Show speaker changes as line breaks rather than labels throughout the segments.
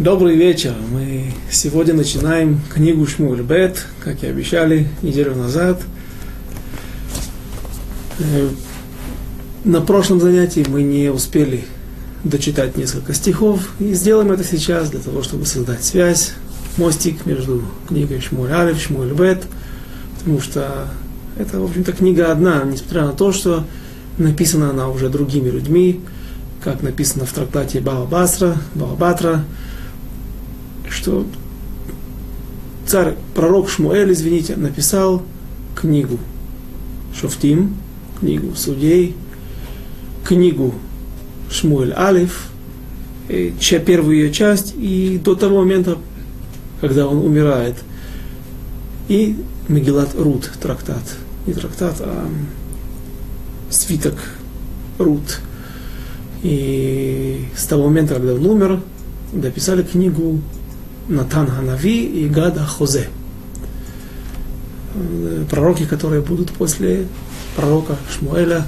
Добрый вечер. Мы сегодня начинаем книгу Шмуль Бет, как и обещали неделю назад. Э, на прошлом занятии мы не успели дочитать несколько стихов, и сделаем это сейчас для того, чтобы создать связь, мостик между книгой Шмуль Алиф, Шмуль Бет, потому что это, в общем-то, книга одна, несмотря на то, что написана она уже другими людьми, как написано в трактате Баба Басра, Баба Батра, что царь, пророк Шмуэль, извините, написал книгу. Шофтим, книгу судей, книгу Шмуэль Алиф, чья первая ее часть, и до того момента, когда он умирает, и Мегилат Рут, трактат, не трактат, а свиток Рут. И с того момента, когда он умер, дописали книгу Натан Ханави и Гада Хозе. Пророки, которые будут после пророка Шмуэля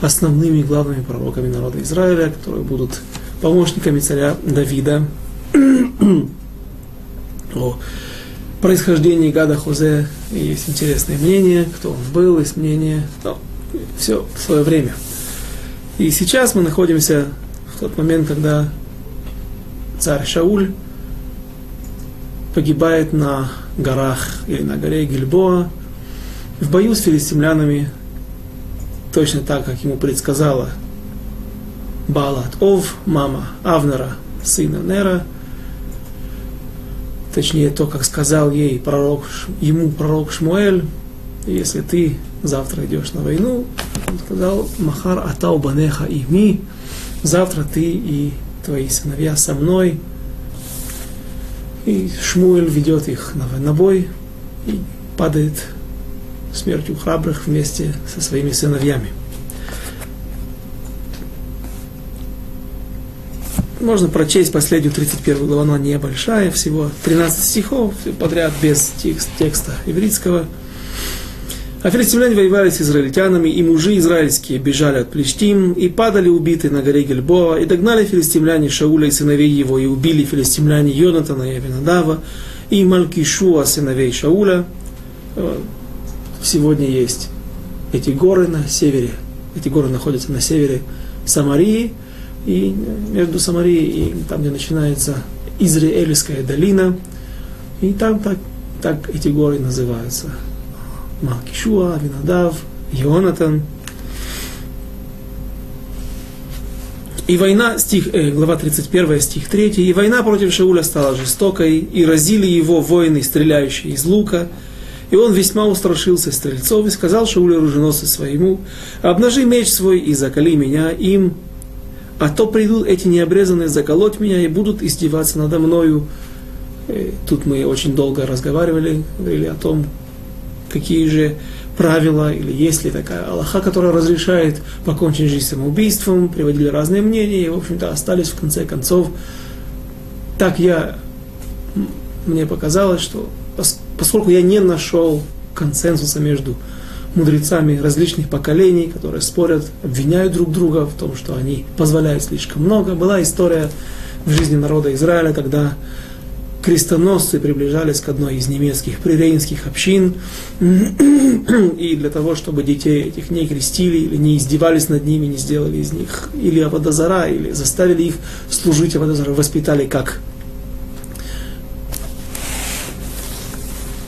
основными главными пророками народа Израиля, которые будут помощниками царя Давида. О происхождении Гада Хозе есть интересное мнение, кто он был, есть мнение, но все в свое время. И сейчас мы находимся в тот момент, когда царь Шауль погибает на горах или на горе Гильбоа в бою с филистимлянами, точно так, как ему предсказала Балат Ов, мама Авнера, сына Нера, точнее то, как сказал ей пророк, ему пророк Шмуэль, если ты завтра идешь на войну, он сказал, Махар Атау Банеха и ми, завтра ты и твои сыновья со мной, и Шмуэль ведет их на, бой и падает смертью храбрых вместе со своими сыновьями. Можно прочесть последнюю 31 главу, она небольшая, всего 13 стихов подряд без текст, текста ивритского. А филистимляне воевали с израильтянами, и мужи израильские бежали от Плештим, и падали убитые на горе Гельбоа, и догнали филистимляне Шауля и сыновей его, и убили филистимляне Йонатана и Авинадава, и Малкишуа, сыновей Шауля. Э, сегодня есть эти горы на севере, эти горы находятся на севере Самарии, и между Самарией и там, где начинается Израильская долина, и там так, так эти горы называются. Малкишуа, Винадав, Йонатан. И война, стих, э, глава 31, стих 3, и война против Шауля стала жестокой, и разили его воины, стреляющие из лука, и он весьма устрашился стрельцов и сказал Шаулю оруженосцу своему, обнажи меч свой и закали меня им, а то придут эти необрезанные заколоть меня и будут издеваться надо мною. Э, тут мы очень долго разговаривали, говорили о том, какие же правила, или есть ли такая Аллаха, которая разрешает покончить жизнь самоубийством, приводили разные мнения, и, в общем-то, остались в конце концов. Так я, мне показалось, что поскольку я не нашел консенсуса между мудрецами различных поколений, которые спорят, обвиняют друг друга в том, что они позволяют слишком много. Была история в жизни народа Израиля, когда крестоносцы приближались к одной из немецких прирейнских общин, и для того, чтобы детей этих не крестили, или не издевались над ними, не сделали из них или Аводозара, или заставили их служить Аводозара, воспитали как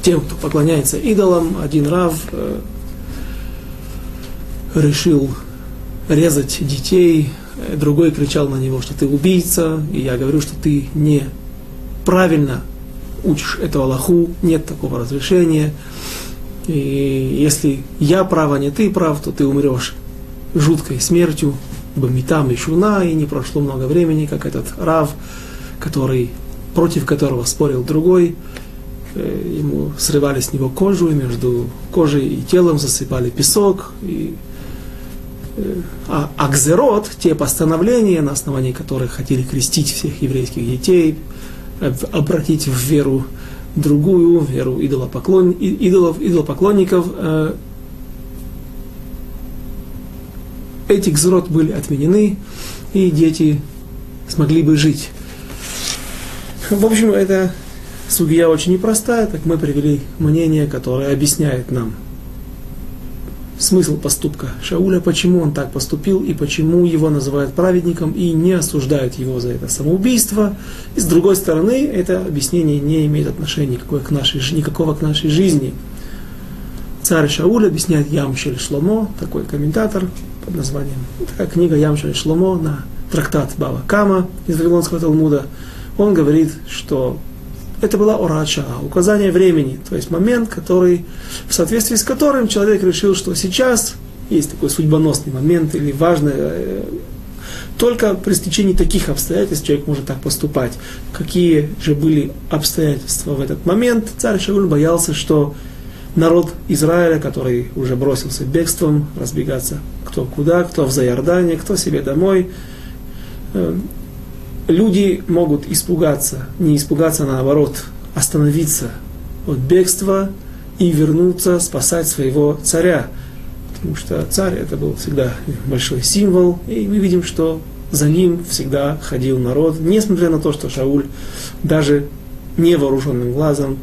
тем, кто поклоняется идолам, один рав э, решил резать детей, другой кричал на него, что ты убийца, и я говорю, что ты не правильно учишь эту Аллаху, нет такого разрешения. И если я прав, а не ты прав, то ты умрешь жуткой смертью, бамитам и шуна, и не прошло много времени, как этот Рав, который, против которого спорил другой, э, ему срывали с него кожу, и между кожей и телом засыпали песок, и э, а Акзерот, те постановления, на основании которых хотели крестить всех еврейских детей, обратить в веру другую, веру идолопоклон, идолов, идолопоклонников. Э, эти гзрот были отменены, и дети смогли бы жить. В общем, это судья очень непростая, так мы привели мнение, которое объясняет нам смысл поступка Шауля, почему он так поступил и почему его называют праведником и не осуждают его за это самоубийство. И с другой стороны, это объяснение не имеет отношения никакого к нашей, никакого к нашей жизни. Царь Шауль объясняет Ямшель Шломо, такой комментатор под названием, такая книга Ямшель Шломо на трактат Бава Кама из Вавилонского Талмуда. Он говорит, что это была орача, указание времени, то есть момент, который, в соответствии с которым человек решил, что сейчас есть такой судьбоносный момент или важный, э, только при стечении таких обстоятельств человек может так поступать. Какие же были обстоятельства в этот момент? Царь Шауль боялся, что народ Израиля, который уже бросился бегством, разбегаться кто куда, кто в Заярдане, кто себе домой, э, люди могут испугаться, не испугаться, а наоборот, остановиться от бегства и вернуться спасать своего царя. Потому что царь это был всегда большой символ, и мы видим, что за ним всегда ходил народ, несмотря на то, что Шауль даже невооруженным глазом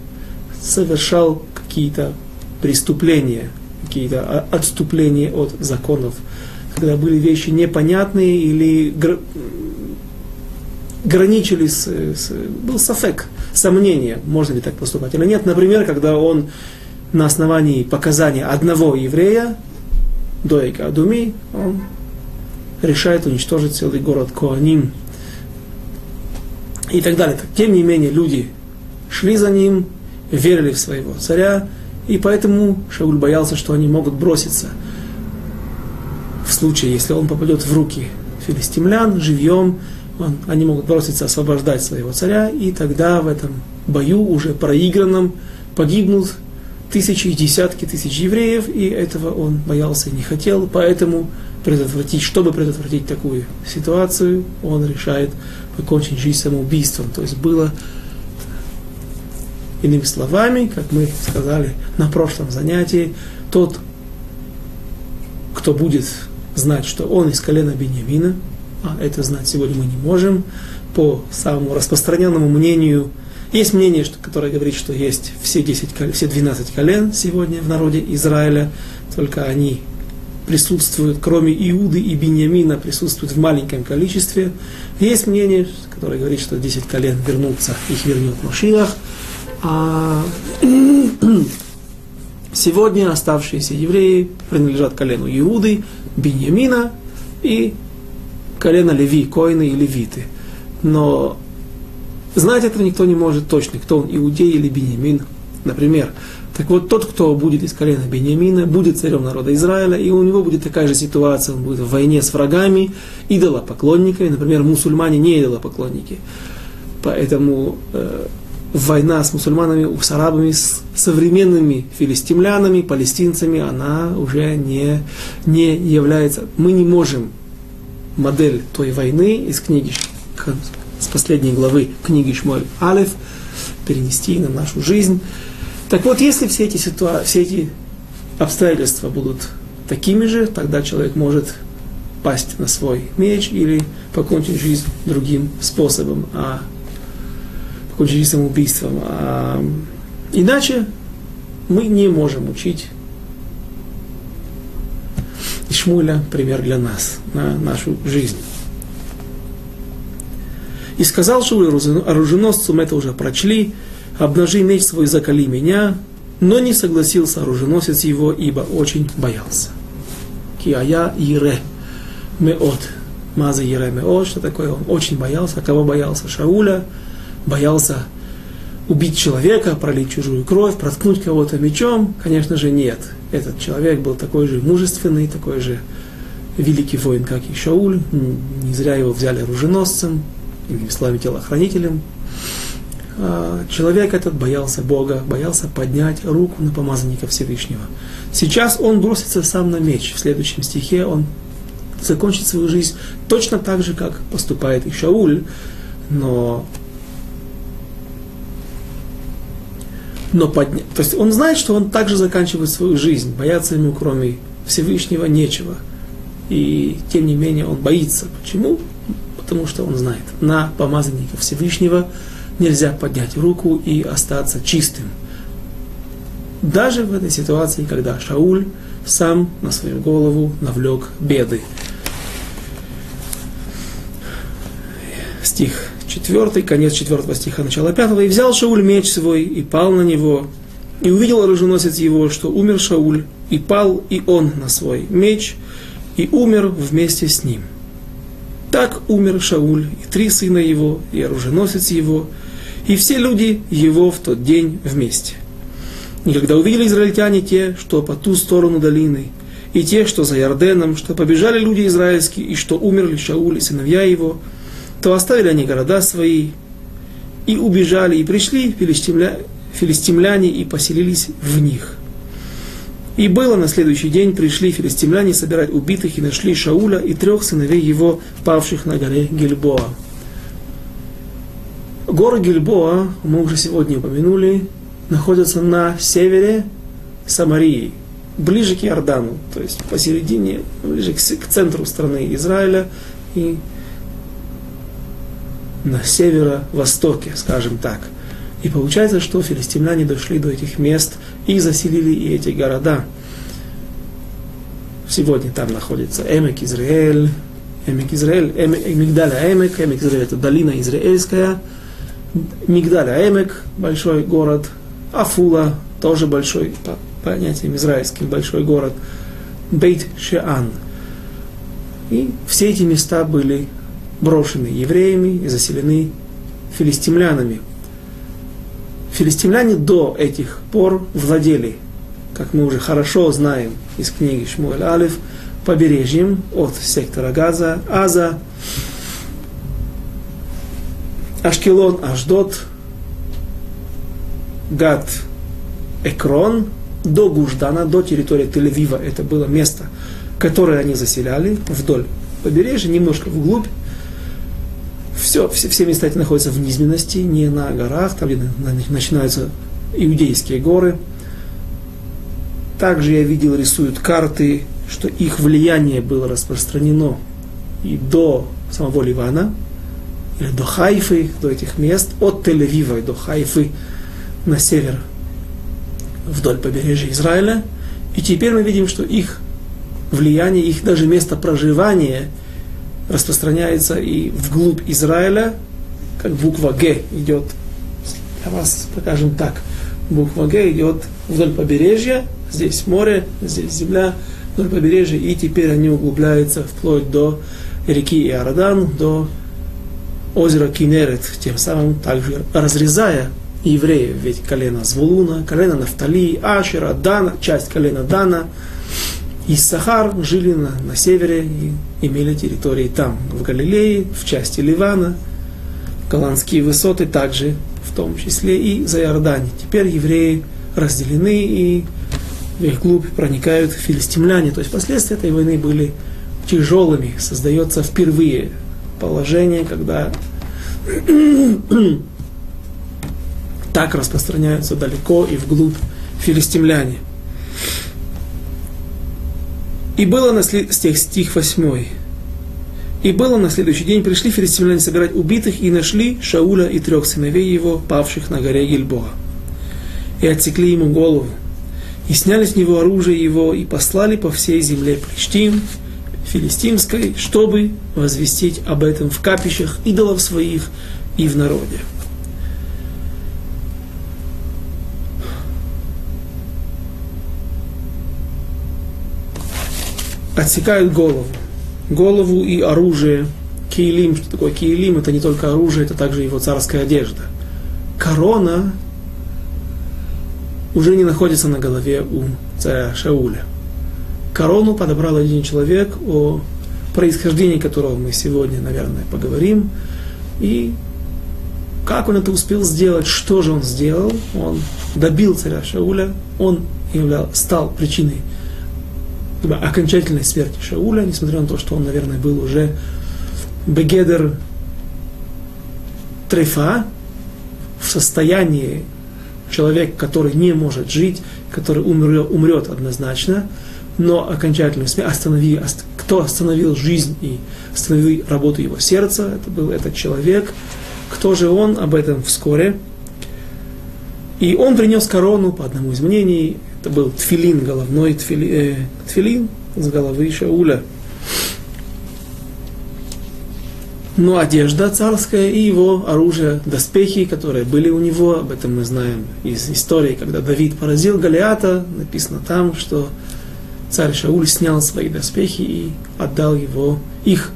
совершал какие-то преступления, какие-то отступления от законов, когда были вещи непонятные или граничили с, с был сафек, сомнение, можно ли так поступать или нет. Например, когда он на основании показания одного еврея, Доика Адуми, он решает уничтожить целый город Коаним и так далее. Тем не менее, люди шли за ним, верили в своего царя, и поэтому Шауль боялся, что они могут броситься в случае, если он попадет в руки филистимлян живьем, он, они могут броситься освобождать своего царя, и тогда в этом бою, уже проигранном, погибнут тысячи и десятки тысяч евреев, и этого он боялся и не хотел, поэтому предотвратить, чтобы предотвратить такую ситуацию, он решает покончить жизнь самоубийством. То есть было, иными словами, как мы сказали на прошлом занятии, тот, кто будет знать, что он из колена Бениамина, а это знать сегодня мы не можем. По самому распространенному мнению, есть мнение, что, которое говорит, что есть все, 10, все 12 колен сегодня в народе Израиля, только они присутствуют, кроме Иуды и Беньямина, присутствуют в маленьком количестве. Есть мнение, которое говорит, что 10 колен вернутся, их вернет Машинах. А сегодня оставшиеся евреи принадлежат колену Иуды, Беньямина и колено Леви, коины и левиты. Но знать этого никто не может точно, кто он, иудей или бенемин, например. Так вот, тот, кто будет из колена Бениамина, будет царем народа Израиля, и у него будет такая же ситуация, он будет в войне с врагами, идолопоклонниками, например, мусульмане не идолопоклонники. Поэтому э, война с мусульманами, с арабами, с современными филистимлянами, палестинцами, она уже не, не является... Мы не можем модель той войны из книги, с последней главы книги Шмоль Алиф, перенести на нашу жизнь. Так вот, если все эти, ситуа- все эти обстоятельства будут такими же, тогда человек может пасть на свой меч или покончить жизнь другим способом, а покончить жизнь самоубийством. А, иначе мы не можем учить Шмуля пример для нас, на нашу жизнь. И сказал Шауль оруженосцу, мы это уже прочли, обнажи меч свой, закали меня, но не согласился оруженосец его, ибо очень боялся. Киая Ире Меот. Маза Ире Меот, что такое? Он очень боялся. Кого боялся? Шауля. Боялся убить человека, пролить чужую кровь, проткнуть кого-то мечом? Конечно же, нет. Этот человек был такой же мужественный, такой же великий воин, как и Шауль. Не зря его взяли оруженосцем, иными словами, телохранителем. А человек этот боялся Бога, боялся поднять руку на помазанника Всевышнего. Сейчас он бросится сам на меч. В следующем стихе он закончит свою жизнь точно так же, как поступает и Шауль, но но подня... То есть он знает, что он также заканчивает свою жизнь. Бояться ему, кроме Всевышнего, нечего. И тем не менее он боится. Почему? Потому что он знает, на помазанника Всевышнего нельзя поднять руку и остаться чистым. Даже в этой ситуации, когда Шауль сам на свою голову навлек беды. Стих 4, конец 4 стиха, начало 5. «И взял Шауль меч свой, и пал на него, и увидел оруженосец его, что умер Шауль, и пал и он на свой меч, и умер вместе с ним. Так умер Шауль, и три сына его, и оруженосец его, и все люди его в тот день вместе. И когда увидели израильтяне те, что по ту сторону долины, и те, что за Ярденом, что побежали люди израильские, и что умерли Шауль и сыновья его, то оставили они города свои, и убежали, и пришли филистимля... филистимляне, и поселились в них. И было на следующий день, пришли филистимляне собирать убитых, и нашли Шауля и трех сыновей его, павших на горе Гильбоа. Горы Гильбоа, мы уже сегодня упомянули, находятся на севере Самарии, ближе к Иордану, то есть посередине, ближе к, центру страны Израиля и на северо-востоке, скажем так. И получается, что филистимляне дошли до этих мест и заселили и эти города. Сегодня там находится Эмек Израиль, Эмек Израиль, Мигдаля Эмек, Эмек Израиль это долина израильская, Мигдаля Эмек, большой город, Афула, тоже большой, по понятиям израильским, большой город, Бейт Шеан. И все эти места были брошены евреями и заселены филистимлянами. Филистимляне до этих пор владели, как мы уже хорошо знаем из книги Шмуэль Алиф, побережьем от сектора Газа, Аза, Ашкелон, Аждот, Гад, Экрон, до Гуждана, до территории Тель-Авива. Это было место, которое они заселяли вдоль побережья, немножко вглубь. Все, все, все места эти находятся в низменности, не на горах, там где начинаются иудейские горы. Также я видел, рисуют карты, что их влияние было распространено и до самого Ливана, или до Хайфы, до этих мест, от Тель-Авива до Хайфы на север, вдоль побережья Израиля. И теперь мы видим, что их влияние, их даже место проживания распространяется и вглубь Израиля, как буква Г идет, для вас покажем так, буква Г идет вдоль побережья, здесь море, здесь земля, вдоль побережья, и теперь они углубляются вплоть до реки Иордан, до озера Кинерет, тем самым также разрезая евреев, ведь колено Звулуна, колено Нафтали, Ашера, Дана, часть колена Дана, и Сахар жили на, на севере и имели территории там, в Галилее, в части Ливана, голландские высоты также, в том числе и за Иордане. Теперь евреи разделены и в их глубь проникают филистимляне. То есть последствия этой войны были тяжелыми. Создается впервые положение, когда так распространяются далеко и вглубь филистимляне. И было на след... стих, стих 8. И было на следующий день, пришли филистимляне собирать убитых и нашли Шауля и трех сыновей его, павших на горе Гильбоа. И отсекли ему голову, и сняли с него оружие его, и послали по всей земле Плештим, филистимской, чтобы возвестить об этом в капищах идолов своих и в народе. Отсекают голову. Голову и оружие. Киелим, что такое киелим, это не только оружие, это также его царская одежда. Корона уже не находится на голове у царя Шауля. Корону подобрал один человек, о происхождении которого мы сегодня, наверное, поговорим. И как он это успел сделать, что же он сделал? Он добил царя Шауля, он являл, стал причиной окончательной смерти Шауля, несмотря на то, что он, наверное, был уже бегедер трефа, в состоянии человек, который не может жить, который умрет, умрет однозначно, но окончательную смерть останови, кто остановил жизнь и остановил работу его сердца, это был этот человек, Кто же он? Об этом вскоре. И он принес корону, по одному из мнений, это был тфилин, головной тфили, э, тфилин с головы Шауля. Но одежда царская и его оружие, доспехи, которые были у него, об этом мы знаем из истории, когда Давид поразил Голиата, написано там, что царь Шауль снял свои доспехи и отдал его, их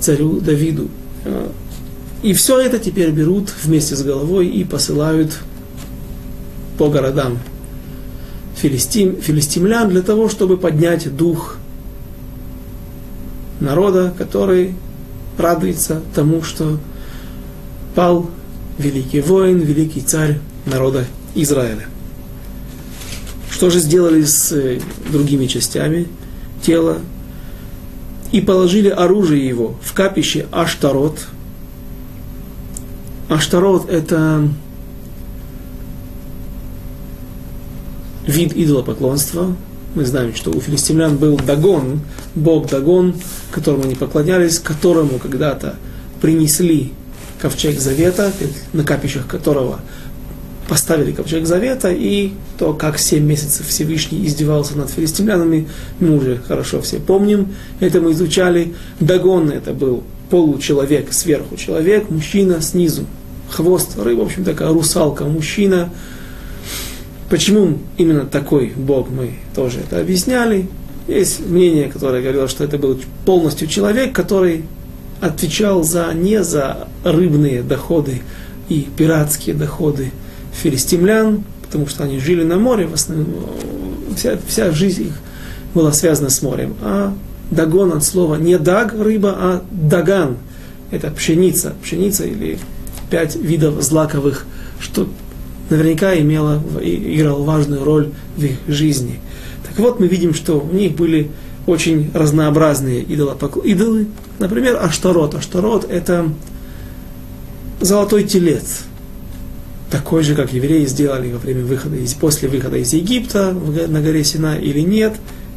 царю Давиду. И все это теперь берут вместе с головой и посылают по городам филистим, филистимлян для того, чтобы поднять дух народа, который радуется тому, что пал великий воин, великий царь народа Израиля. Что же сделали с э, другими частями тела? И положили оружие его в капище Аштарот. Аштарот – это вид идолопоклонства. Мы знаем, что у филистимлян был Дагон, бог Дагон, которому они поклонялись, которому когда-то принесли ковчег завета, на капищах которого поставили ковчег завета, и то, как семь месяцев Всевышний издевался над филистимлянами, мы уже хорошо все помним, это мы изучали. Дагон это был получеловек, сверху человек, мужчина снизу, хвост рыба, в общем, такая русалка, мужчина, Почему именно такой Бог, мы тоже это объясняли. Есть мнение, которое говорило, что это был полностью человек, который отвечал за, не за рыбные доходы и пиратские доходы филистимлян, потому что они жили на море, в основном, вся, вся жизнь их была связана с морем. А дагон от слова не даг рыба, а даган. Это пшеница, пшеница или пять видов злаковых, что наверняка имела, играла важную роль в их жизни. Так вот, мы видим, что у них были очень разнообразные идолы. Например, Аштарот. Аштарот – это золотой телец. Такой же, как евреи сделали во время выхода из, после выхода из Египта на горе Сина или нет.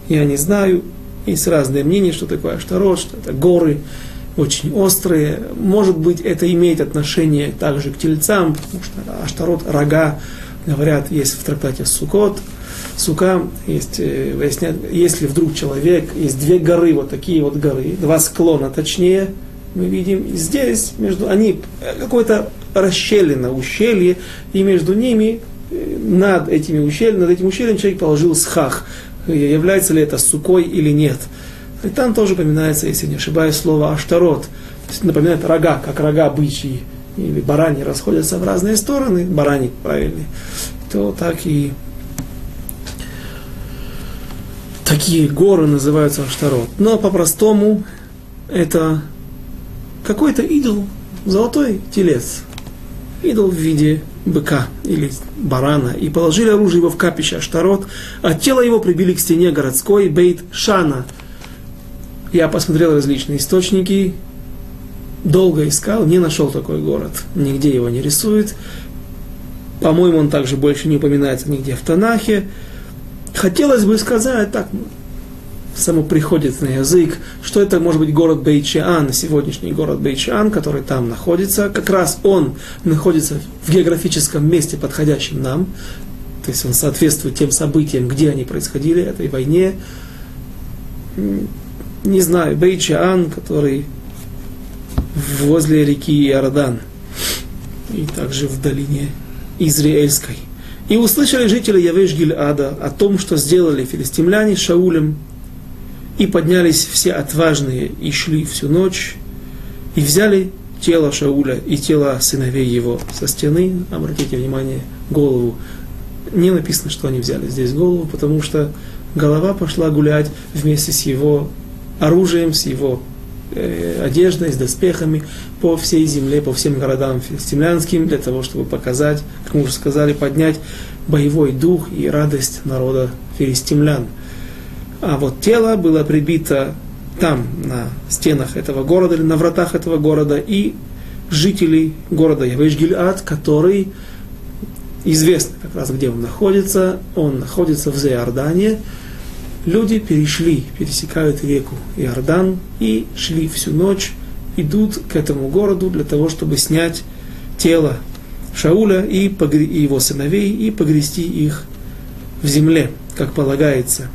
Я не знаю. Есть разные мнения, что такое Аштарот, что это горы, очень острые. Может быть, это имеет отношение также к тельцам, потому что аштарот, рога, говорят, есть в трактате Сукот, Сука, есть, э, выясняют, если вдруг человек, есть две горы, вот такие вот горы, два склона точнее, мы видим, здесь между, они, э, какое-то расщелина, ущелье, и между ними, э, над этими ущельями, над этим ущельем человек положил схах. Является ли это сукой или нет. И там тоже упоминается, если не ошибаюсь, слово аштарот. То есть напоминает рога, как рога бычьи или барани расходятся в разные стороны, барани правильный, то так и такие горы называются аштарот. Но по-простому это какой-то идол, золотой телец. Идол в виде быка или барана. И положили оружие его в капище Аштарот, а тело его прибили к стене городской Бейт Шана – я посмотрел различные источники, долго искал, не нашел такой город. Нигде его не рисует. По-моему, он также больше не упоминается нигде в Танахе. Хотелось бы сказать, так, само приходит на язык, что это может быть город Бейчиан, сегодняшний город Бейчиан, который там находится. Как раз он находится в географическом месте, подходящем нам. То есть он соответствует тем событиям, где они происходили, этой войне не знаю, Бейчаан, который возле реки Иордан, и также в долине Израильской. И услышали жители Явеш Гильада о том, что сделали филистимляне Шаулем, и поднялись все отважные и шли всю ночь, и взяли тело Шауля и тело сыновей его со стены. Обратите внимание, голову. Не написано, что они взяли здесь голову, потому что голова пошла гулять вместе с его оружием, с его э, одеждой, с доспехами по всей земле, по всем городам филистимлянским, для того, чтобы показать, как мы уже сказали, поднять боевой дух и радость народа филистимлян. А вот тело было прибито там, на стенах этого города, или на вратах этого города, и жители города Явеш-Гильад, который известно как раз, где он находится, он находится в Зеордане, люди перешли, пересекают реку Иордан и шли всю ночь, идут к этому городу для того, чтобы снять тело Шауля и, его сыновей и погрести их в земле, как полагается.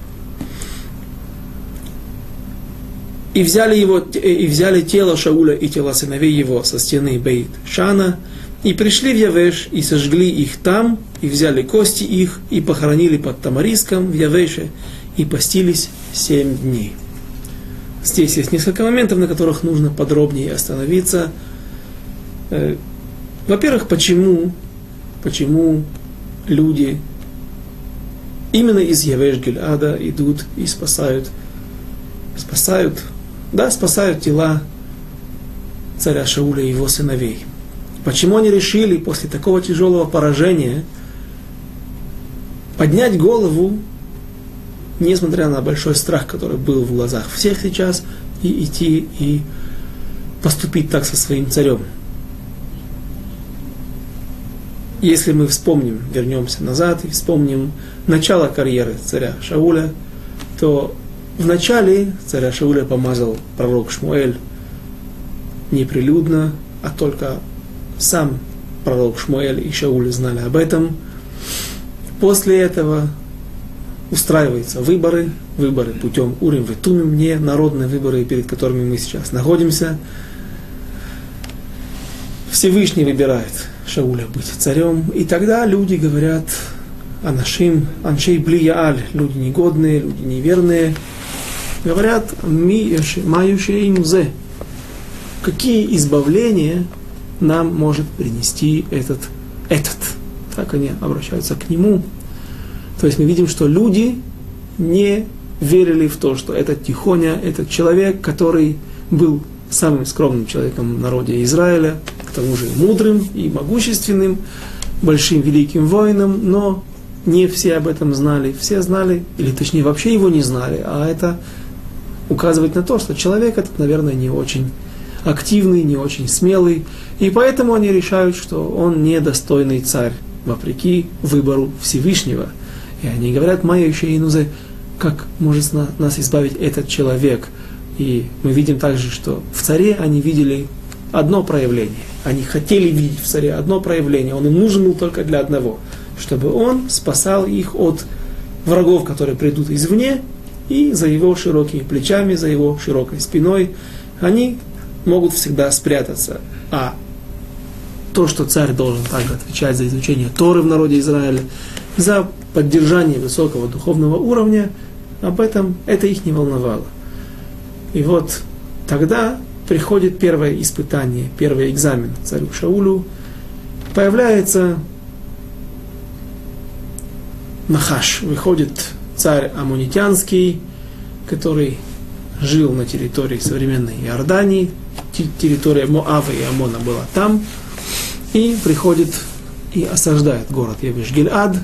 И взяли, его, и взяли тело Шауля и тела сыновей его со стены Бейт Шана, и пришли в Явеш, и сожгли их там, и взяли кости их, и похоронили под Тамариском в Явеше, и постились семь дней. Здесь есть несколько моментов, на которых нужно подробнее остановиться. Э, во-первых, почему, почему люди именно из Явеш Гильада идут и спасают, спасают, да, спасают тела царя Шауля и его сыновей. Почему они решили после такого тяжелого поражения поднять голову, несмотря на большой страх, который был в глазах всех сейчас, и идти и поступить так со своим царем? если мы вспомним, вернемся назад и вспомним начало карьеры царя Шауля, то в начале царя Шауля помазал пророк Шмуэль неприлюдно, а только сам пророк Шмуэль и Шауль знали об этом. После этого устраиваются выборы, выборы путем Урим Ветумим, не народные выборы, перед которыми мы сейчас находимся. Всевышний выбирает Шауля быть царем. И тогда люди говорят о нашим, аншей блияаль, люди негодные, люди неверные, говорят, ми маюшейнузе, какие избавления нам может принести этот, этот. Так они обращаются к нему. То есть мы видим, что люди не верили в то, что этот Тихоня, этот человек, который был самым скромным человеком в народе Израиля, тому же мудрым и могущественным, большим великим воином, но не все об этом знали. Все знали, или точнее вообще его не знали, а это указывает на то, что человек этот, наверное, не очень активный, не очень смелый, и поэтому они решают, что он недостойный царь, вопреки выбору Всевышнего. И они говорят, Майя еще инузе, как может нас избавить этот человек. И мы видим также, что в царе они видели одно проявление. Они хотели видеть в царе одно проявление. Он им нужен был только для одного. Чтобы он спасал их от врагов, которые придут извне, и за его широкими плечами, за его широкой спиной, они могут всегда спрятаться. А то, что царь должен также отвечать за изучение Торы в народе Израиля, за поддержание высокого духовного уровня, об этом это их не волновало. И вот тогда приходит первое испытание, первый экзамен царю Шаулю, появляется Нахаш, выходит царь Амунитянский, который жил на территории современной Иордании, территория Моава и Амона была там, и приходит и осаждает город Явиш-Гильад,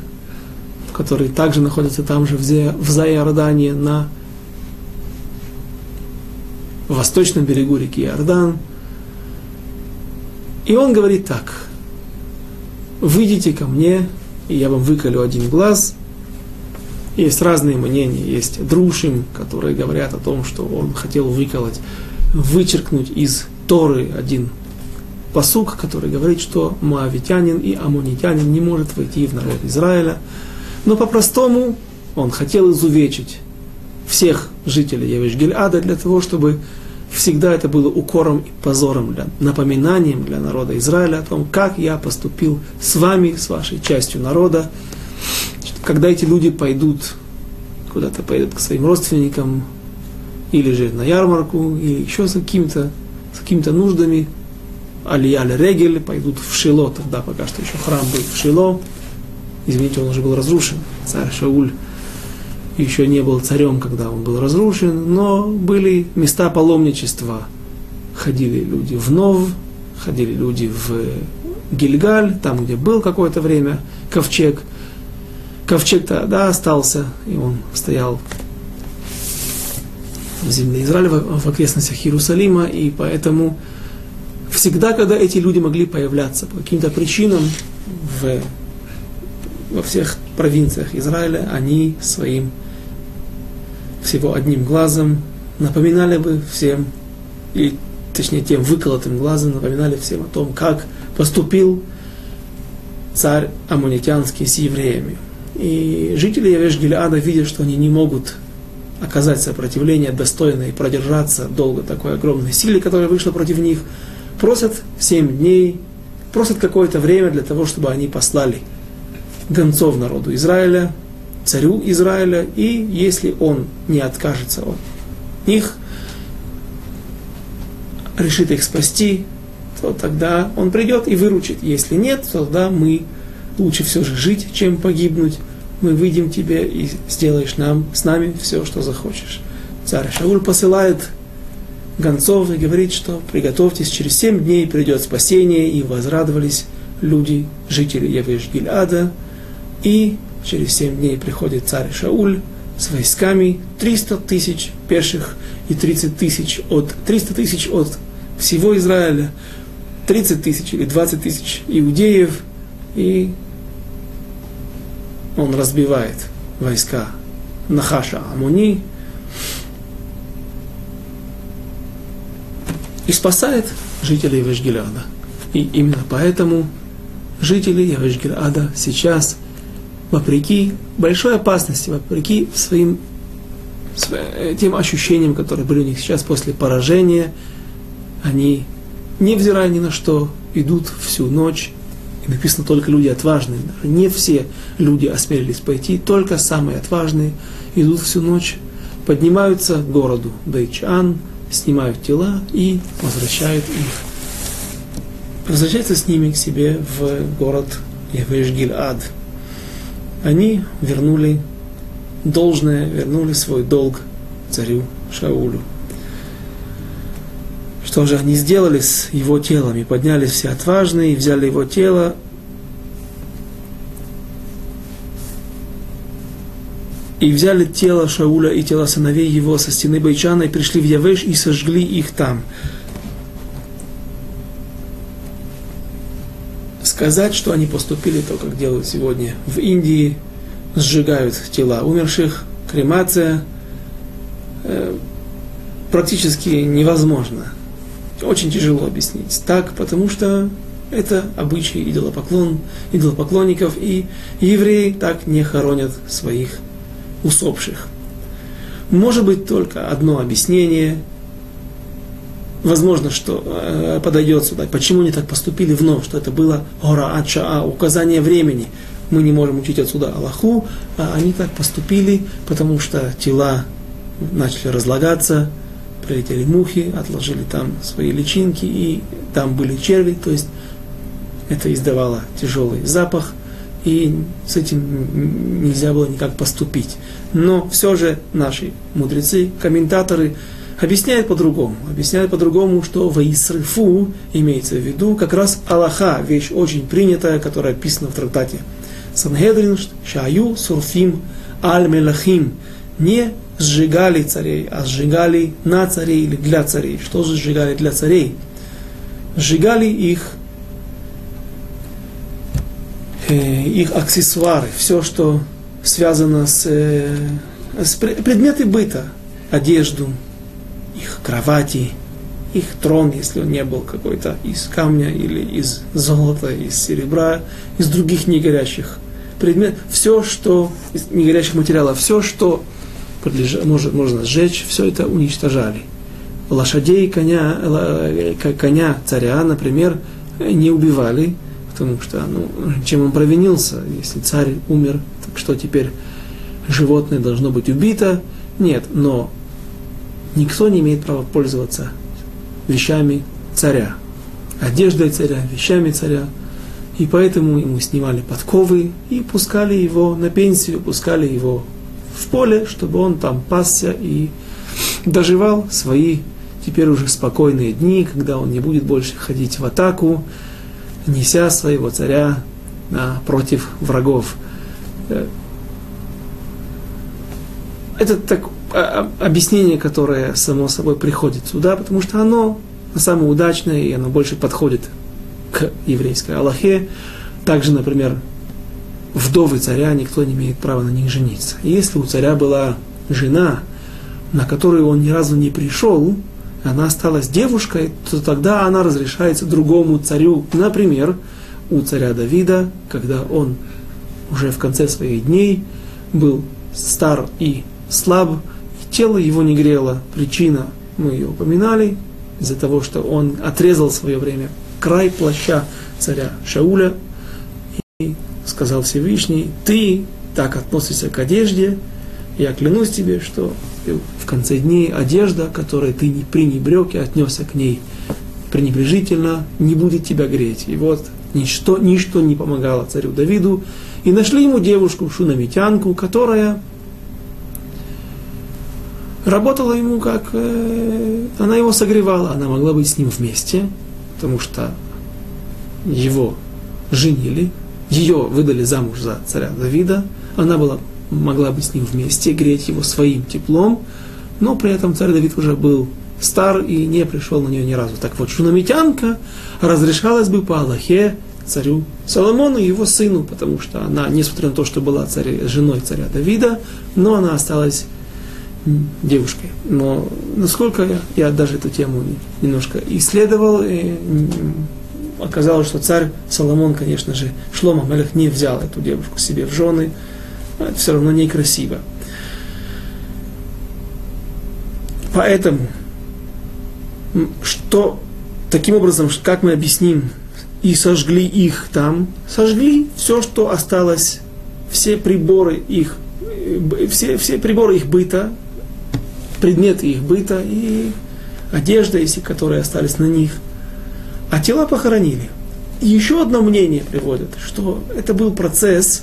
который также находится там же в Заиордании на восточном берегу реки Иордан. И он говорит так, выйдите ко мне, и я вам выколю один глаз. Есть разные мнения, есть друшим, которые говорят о том, что он хотел выколоть, вычеркнуть из Торы один посук, который говорит, что моавитянин и амунитянин не может войти в народ Израиля. Но по-простому он хотел изувечить всех жителей Явиш-Гильада для того, чтобы всегда это было укором и позором, для, напоминанием для народа Израиля о том, как я поступил с вами, с вашей частью народа. Когда эти люди пойдут, куда-то пойдут к своим родственникам, или же на ярмарку, или еще с какими-то с какими-то нуждами, Алияль Регель, пойдут в Шило, тогда пока что еще храм был в Шило, извините, он уже был разрушен, царь Шауль еще не был царем, когда он был разрушен, но были места паломничества. Ходили люди в Нов, ходили люди в Гильгаль, там, где был какое-то время ковчег. Ковчег-то, да, остался, и он стоял в земле Израиля, в, окрестностях Иерусалима, и поэтому всегда, когда эти люди могли появляться по каким-то причинам в, во всех провинциях Израиля, они своим всего одним глазом, напоминали бы всем, и точнее тем выколотым глазом, напоминали всем о том, как поступил царь Амунитянский с евреями. И жители Явеш Гилеада видят, что они не могут оказать сопротивление достойно и продержаться долго такой огромной силе, которая вышла против них, просят 7 дней, просят какое-то время для того, чтобы они послали гонцов народу Израиля, царю Израиля, и если он не откажется от них, решит их спасти, то тогда он придет и выручит. Если нет, то тогда мы лучше все же жить, чем погибнуть. Мы выйдем тебе и сделаешь нам с нами все, что захочешь. Царь Шауль посылает гонцов и говорит, что приготовьтесь, через семь дней придет спасение, и возрадовались люди, жители Явеш Гильада, и через семь дней приходит царь Шауль с войсками, 300 тысяч пеших и 30 тысяч от, 300 тысяч от всего Израиля, 30 тысяч или 20 тысяч иудеев, и он разбивает войска Нахаша Амуни и спасает жителей Вешгиляда. И именно поэтому жители Явешгилада сейчас, вопреки большой опасности, вопреки своим тем ощущениям, которые были у них сейчас после поражения, они, невзирая ни на что, идут всю ночь. И написано только люди отважные. Не все люди осмелились пойти, только самые отважные идут всю ночь, поднимаются к городу Бейчан, снимают тела и возвращают их. Возвращаются с ними к себе в город Явеш-Гиль-Ад. Они вернули должное, вернули свой долг царю Шаулю. Что же они сделали с его телом? И поднялись все отважные, и взяли его тело, и взяли тело Шауля и тело сыновей его со стены Байчана и пришли в Явеш и сожгли их там. Сказать, что они поступили то, как делают сегодня в Индии, сжигают тела умерших, кремация, э, практически невозможно очень тяжело объяснить так, потому что это обычай идолопоклон, идолопоклонников, и евреи так не хоронят своих усопших. Может быть только одно объяснение, возможно, что э, подойдет сюда, почему они так поступили вновь, что это было гора ачаа, указание времени. Мы не можем учить отсюда Аллаху, а они так поступили, потому что тела начали разлагаться, прилетели мухи, отложили там свои личинки, и там были черви, то есть это издавало тяжелый запах, и с этим нельзя было никак поступить. Но все же наши мудрецы, комментаторы объясняют по-другому. Объясняют по-другому, что воисрыфу имеется в виду как раз Аллаха, вещь очень принятая, которая описана в трактате Сангедрин, Шаю, Сурфим, Аль-Мелахим, не сжигали царей, а сжигали на царей или для царей. Что же сжигали для царей? Сжигали их, э, их аксессуары, все, что связано с, э, с предметы быта, одежду, их кровати, их трон, если он не был какой-то из камня или из золота, из серебра, из других негорящих предметов, все, что из негорящих материалов, все, что подлежа, можно, можно сжечь, все это уничтожали. Лошадей, коня, коня царя, например, не убивали, потому что, ну, чем он провинился, если царь умер, так что теперь животное должно быть убито? Нет, но никто не имеет права пользоваться вещами царя, одеждой царя, вещами царя, и поэтому ему снимали подковы и пускали его на пенсию, пускали его в поле, чтобы он там пасся и доживал свои теперь уже спокойные дни, когда он не будет больше ходить в атаку, неся своего царя против врагов. Э, это так, объяснение, которое само собой приходит сюда, потому что оно самое удачное, и оно больше подходит к еврейской Аллахе. Также, например, вдовы царя, никто не имеет права на них жениться. И если у царя была жена, на которую он ни разу не пришел, она осталась девушкой, то тогда она разрешается другому царю. Например, у царя Давида, когда он уже в конце своих дней был стар и слаб, тело его не грело. Причина, мы ее упоминали, из-за того, что он отрезал в свое время край плаща царя Шауля и сказал Всевышний, ты так относишься к одежде, я клянусь тебе, что в конце дней одежда, которой ты не пренебрег и отнесся к ней пренебрежительно, не будет тебя греть. И вот ничто, ничто не помогало царю Давиду. И нашли ему девушку, шунамитянку, которая работала ему как... Э, она его согревала, она могла быть с ним вместе, потому что его женили, ее выдали замуж за царя Давида, она была могла быть с ним вместе, греть его своим теплом, но при этом царь Давид уже был стар и не пришел на нее ни разу. Так вот, шунамитянка разрешалась бы по Аллахе царю Соломону и его сыну, потому что она, несмотря на то, что была царь, женой царя Давида, но она осталась девушкой. Но насколько я, я даже эту тему немножко исследовал, и оказалось, что царь Соломон, конечно же, Шлома Мелех не взял эту девушку себе в жены, это все равно некрасиво. Поэтому, что таким образом, как мы объясним, и сожгли их там, сожгли все, что осталось, все приборы их, все, все приборы их быта, предметы их быта и одежда, если которые остались на них, а тела похоронили. И еще одно мнение приводят, что это был процесс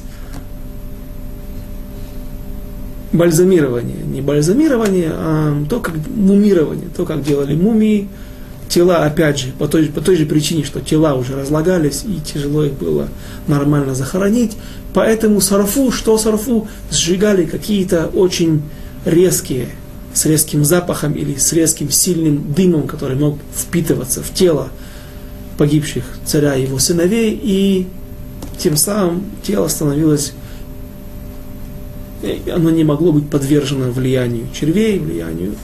бальзамирование. Не бальзамирование, а то, как мумирование, то, как делали мумии. Тела, опять же, по той, по той же причине, что тела уже разлагались, и тяжело их было нормально захоронить. Поэтому сарфу, что сарфу, сжигали какие-то очень резкие, с резким запахом или с резким сильным дымом, который мог впитываться в тело погибших царя и его сыновей, и тем самым тело становилось оно не могло быть подвержено влиянию червей, влиянию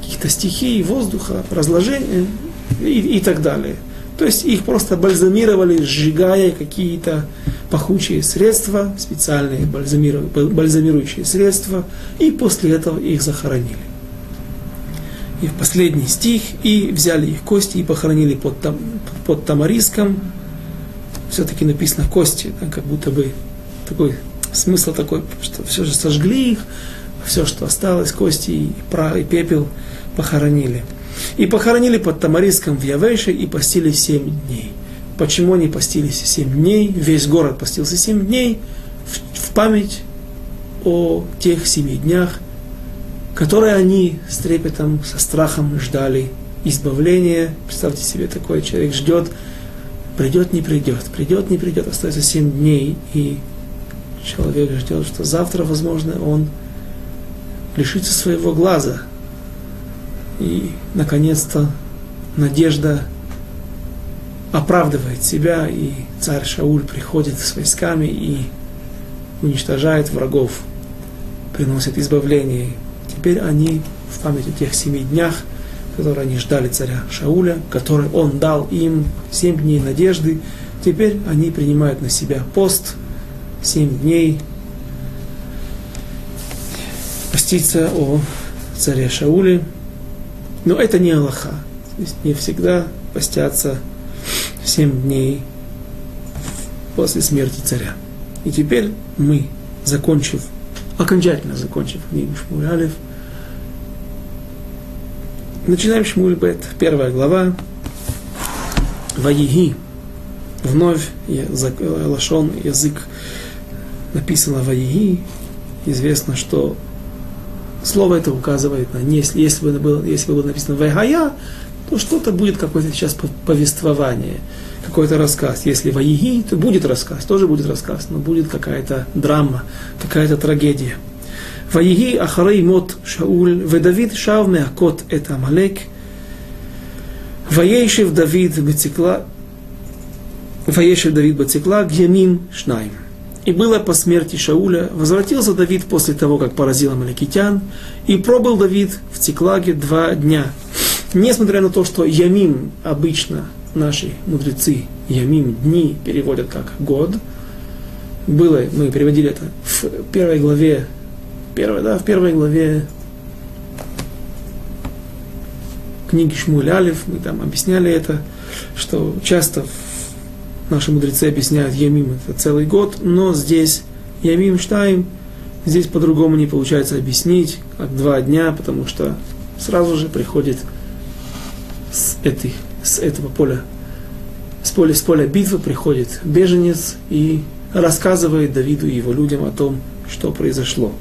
каких-то стихий, воздуха, разложения и, и так далее. То есть их просто бальзамировали, сжигая какие-то пахучие средства, специальные бальзамирующие средства, и после этого их захоронили. И в последний стих, и взяли их кости и похоронили под, там, под Тамариском. Все-таки написано кости, да, как будто бы такой Смысл такой, что все же сожгли их, все, что осталось, кости и, пра, и пепел похоронили. И похоронили под Тамариском в Явеше и постились семь дней. Почему они постились семь дней? Весь город постился семь дней в, в память о тех семи днях, которые они с трепетом, со страхом ждали избавления. Представьте себе, такой человек ждет, придет, не придет, придет, не придет, остается семь дней, и человек ждет, что завтра, возможно, он лишится своего глаза. И, наконец-то, надежда оправдывает себя, и царь Шауль приходит с войсками и уничтожает врагов, приносит избавление. Теперь они в память о тех семи днях, которые они ждали царя Шауля, который он дал им семь дней надежды, теперь они принимают на себя пост – семь дней поститься о царе Шауле. Но это не Аллаха. То есть не всегда постятся семь дней после смерти царя. И теперь мы, закончив, окончательно закончив книгу Шмуль начинаем Шмуль первая глава, Ваиги, вновь лашон, язык написано «Ваиги», известно, что слово это указывает на, если, если, бы было, если бы было написано «Вайгая», то что-то будет какое-то сейчас повествование, какой-то рассказ. Если «Ваиги», то будет рассказ, тоже будет рассказ, но будет какая-то драма, какая-то трагедия. «Ваиги ахарей мот Шауль, ведавид шав меакот эт Амалек, Ваешев Давид бецикла, Ваешев Давид бецикла, гьямим шнайм. И было по смерти Шауля, возвратился Давид после того, как поразил Амаликитян, и пробыл Давид в Циклаге два дня. несмотря на то, что Ямим обычно наши мудрецы, Ямим дни переводят как год, было, мы переводили это в первой главе, первой, да, в первой главе книги Шмуль Алиф, мы там объясняли это, что часто наши мудрецы объясняют Ямим это целый год, но здесь Ямим Штайм, здесь по-другому не получается объяснить, как два дня, потому что сразу же приходит с, этой, с этого поля, с поля, с поля битвы приходит беженец и рассказывает Давиду и его людям о том, что произошло.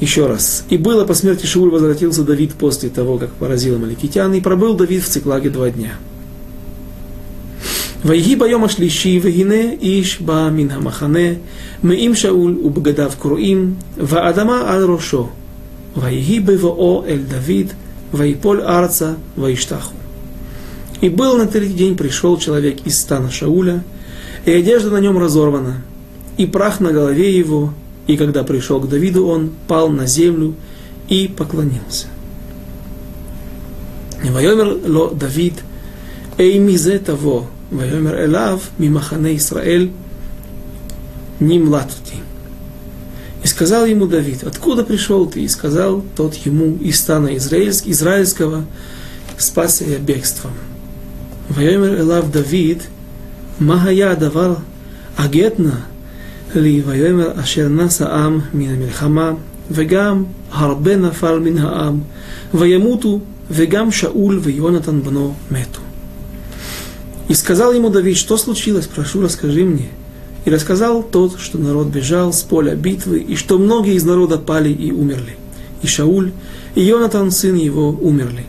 Еще раз. «И было по смерти Шауль возвратился Давид после того, как поразил Амаликитян, и пробыл Давид в Циклаге два дня». ויהי ביום השלישי, והנה איש בא מן המחנה, מעם שאול ובגדיו קרועים, והאדמה על ראשו. ויהי בבואו אל דוד, ויפול ארצה, וישתחו. И был на третий день пришел человек из стана Шауля, и одежда на нем разорвана, и прах на голове его, и когда пришел к Давиду, он пал на землю и поклонился. ויאמר לו דוד, אי מזה תבוא, ויאמר אליו ממחנה ישראל нимлатути. И сказал ему Давид, откуда пришел ты? И сказал тот ему из стана израильского, спасся я бегством. ויאמר אליו דוד, מה היה הדבר הגטנה לי, ויאמר אשר נס העם מן המלחמה, וגם הרבה נפל מן העם, וימותו, וגם שאול ויונתן בנו מתו. И сказал ему Давид, что случилось, прошу, расскажи мне. И рассказал тот, что народ бежал с поля битвы, и что многие из народа пали и умерли. И Шауль, и Йонатан, сын его, умерли.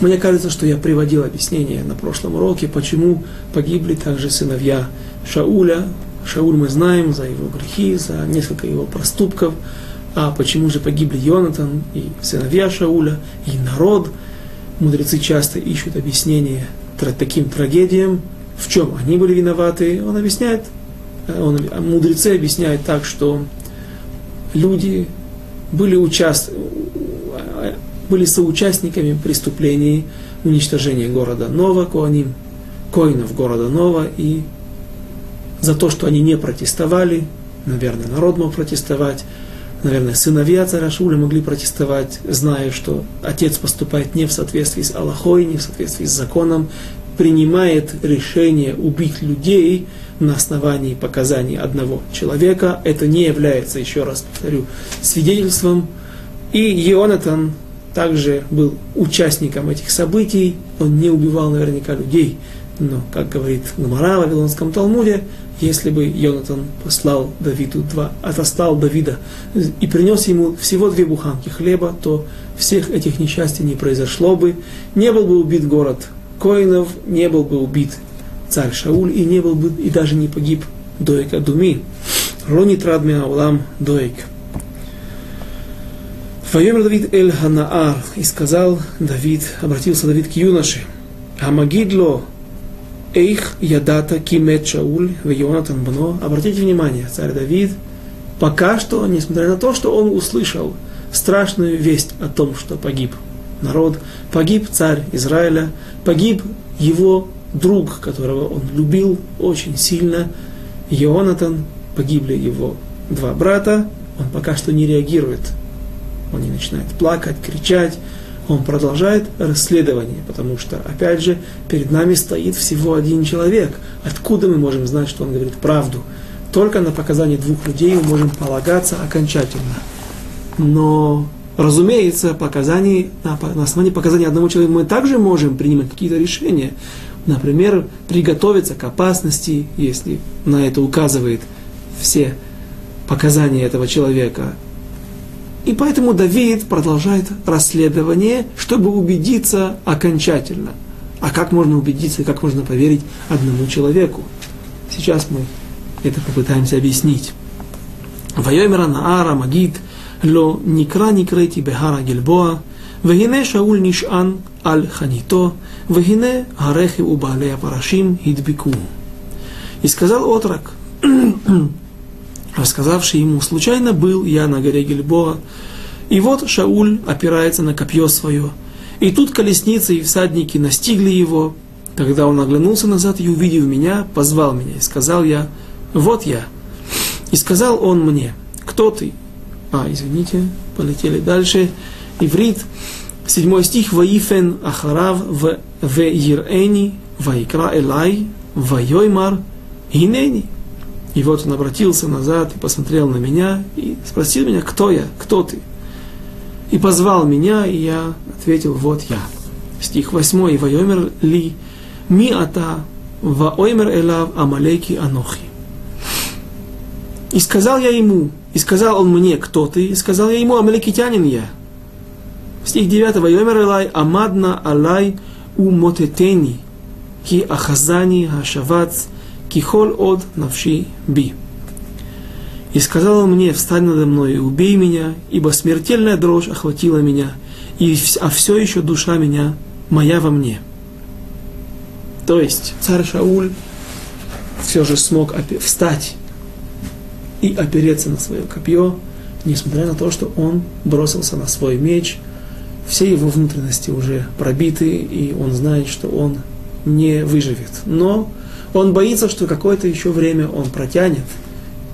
Мне кажется, что я приводил объяснение на прошлом уроке, почему погибли также сыновья Шауля. Шауль мы знаем за его грехи, за несколько его проступков. А почему же погибли Йонатан и сыновья Шауля, и народ? Мудрецы часто ищут объяснение таким трагедиям, в чем они были виноваты. Он объясняет, он, мудрецы объясняют так, что люди были участвовали были соучастниками преступлений уничтожения города Нова, Коаним, коинов города Нова, и за то, что они не протестовали, наверное, народ мог протестовать, наверное, сыновья царя Шуля могли протестовать, зная, что отец поступает не в соответствии с Аллахой, не в соответствии с законом, принимает решение убить людей на основании показаний одного человека. Это не является, еще раз повторю, свидетельством. И Ионатан также был участником этих событий, он не убивал наверняка людей, но, как говорит Гмара в Вавилонском Талмуде, если бы Йонатан послал Давиду два, отостал Давида и принес ему всего две буханки хлеба, то всех этих несчастий не произошло бы, не был бы убит город Коинов, не был бы убит царь Шауль и не был бы и даже не погиб Доек Адуми. Ронит Радмия Аулам Доек. Вайомер Давид Эль Ханаар, и сказал Давид, обратился Давид к юноше, Амагидло Эйх Ядата Кимет Шауль в Йонатан Бно. Обратите внимание, царь Давид, пока что, несмотря на то, что он услышал страшную весть о том, что погиб народ, погиб царь Израиля, погиб его друг, которого он любил очень сильно, Йонатан, погибли его два брата, он пока что не реагирует. Он не начинает плакать, кричать, он продолжает расследование, потому что, опять же, перед нами стоит всего один человек. Откуда мы можем знать, что он говорит правду? Только на показания двух людей мы можем полагаться окончательно. Но, разумеется, показаний, на, на основании показаний одного человека мы также можем принимать какие-то решения. Например, приготовиться к опасности, если на это указывает все показания этого человека, и поэтому Давид продолжает расследование, чтобы убедиться окончательно. А как можно убедиться, как можно поверить одному человеку? Сейчас мы это попытаемся объяснить. Вайомера Наара Магид Ло Никра Никрети Бехара Гельбоа Вегине Шауль Нишан Аль Ханито Вегине Гарехи Убалея Парашим Хидбику. И сказал отрок, рассказавший ему, случайно был я на горе Гильбоа, И вот Шауль опирается на копье свое. И тут колесницы и всадники настигли его. Тогда он оглянулся назад и, увидев меня, позвал меня. И сказал я, вот я. И сказал он мне, кто ты? А, извините, полетели дальше. Иврит, седьмой стих. Ваифен ахарав в Ерэни, ваикра элай, вайоймар, инени. И вот он обратился назад и посмотрел на меня и спросил меня, кто я, кто ты? И позвал меня, и я ответил, вот я. Стих 8. И вайомер ли ми ата ваоймер элав амалеки анохи. И сказал я ему, и сказал он мне, кто ты? И сказал я ему, амаликитянин я. Стих 9. Вайомер элай амадна алай умотетени, ки ахазани хашавац, кихол от навши би. И сказал он мне, встань надо мной и убей меня, ибо смертельная дрожь охватила меня, и, а все еще душа меня, моя во мне. То есть царь Шауль все же смог встать и опереться на свое копье, несмотря на то, что он бросился на свой меч, все его внутренности уже пробиты, и он знает, что он не выживет. Но он боится, что какое-то еще время он протянет –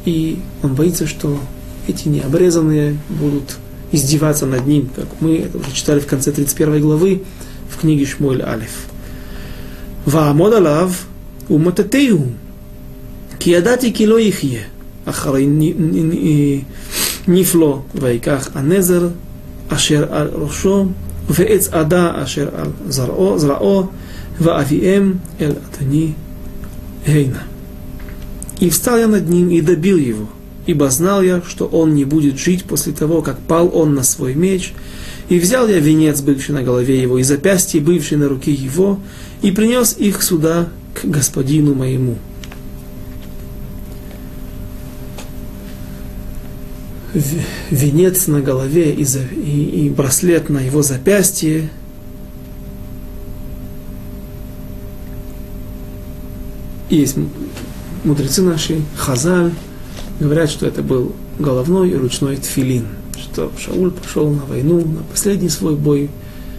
и он боится, что эти необрезанные будут издеваться над ним, как мы это уже читали в конце 31 главы в книге Шмуэль Алиф. ועמוד עליו ומטאתהו, כי ידעתי כי לא יחיה, אחרי נפלו, ויקח הנזר אשר על ראשו, ועץ עדה אשר על זרעו, זרעו ואביהם אל אדוני Гейна. «И встал я над ним и добил его, ибо знал я, что он не будет жить после того, как пал он на свой меч, и взял я венец, бывший на голове его, и запястье, бывшие на руке его, и принес их сюда к господину моему». венец на голове и, и, и браслет на его запястье есть мудрецы наши, Хазаль, говорят, что это был головной и ручной тфилин, что Шауль пошел на войну, на последний свой бой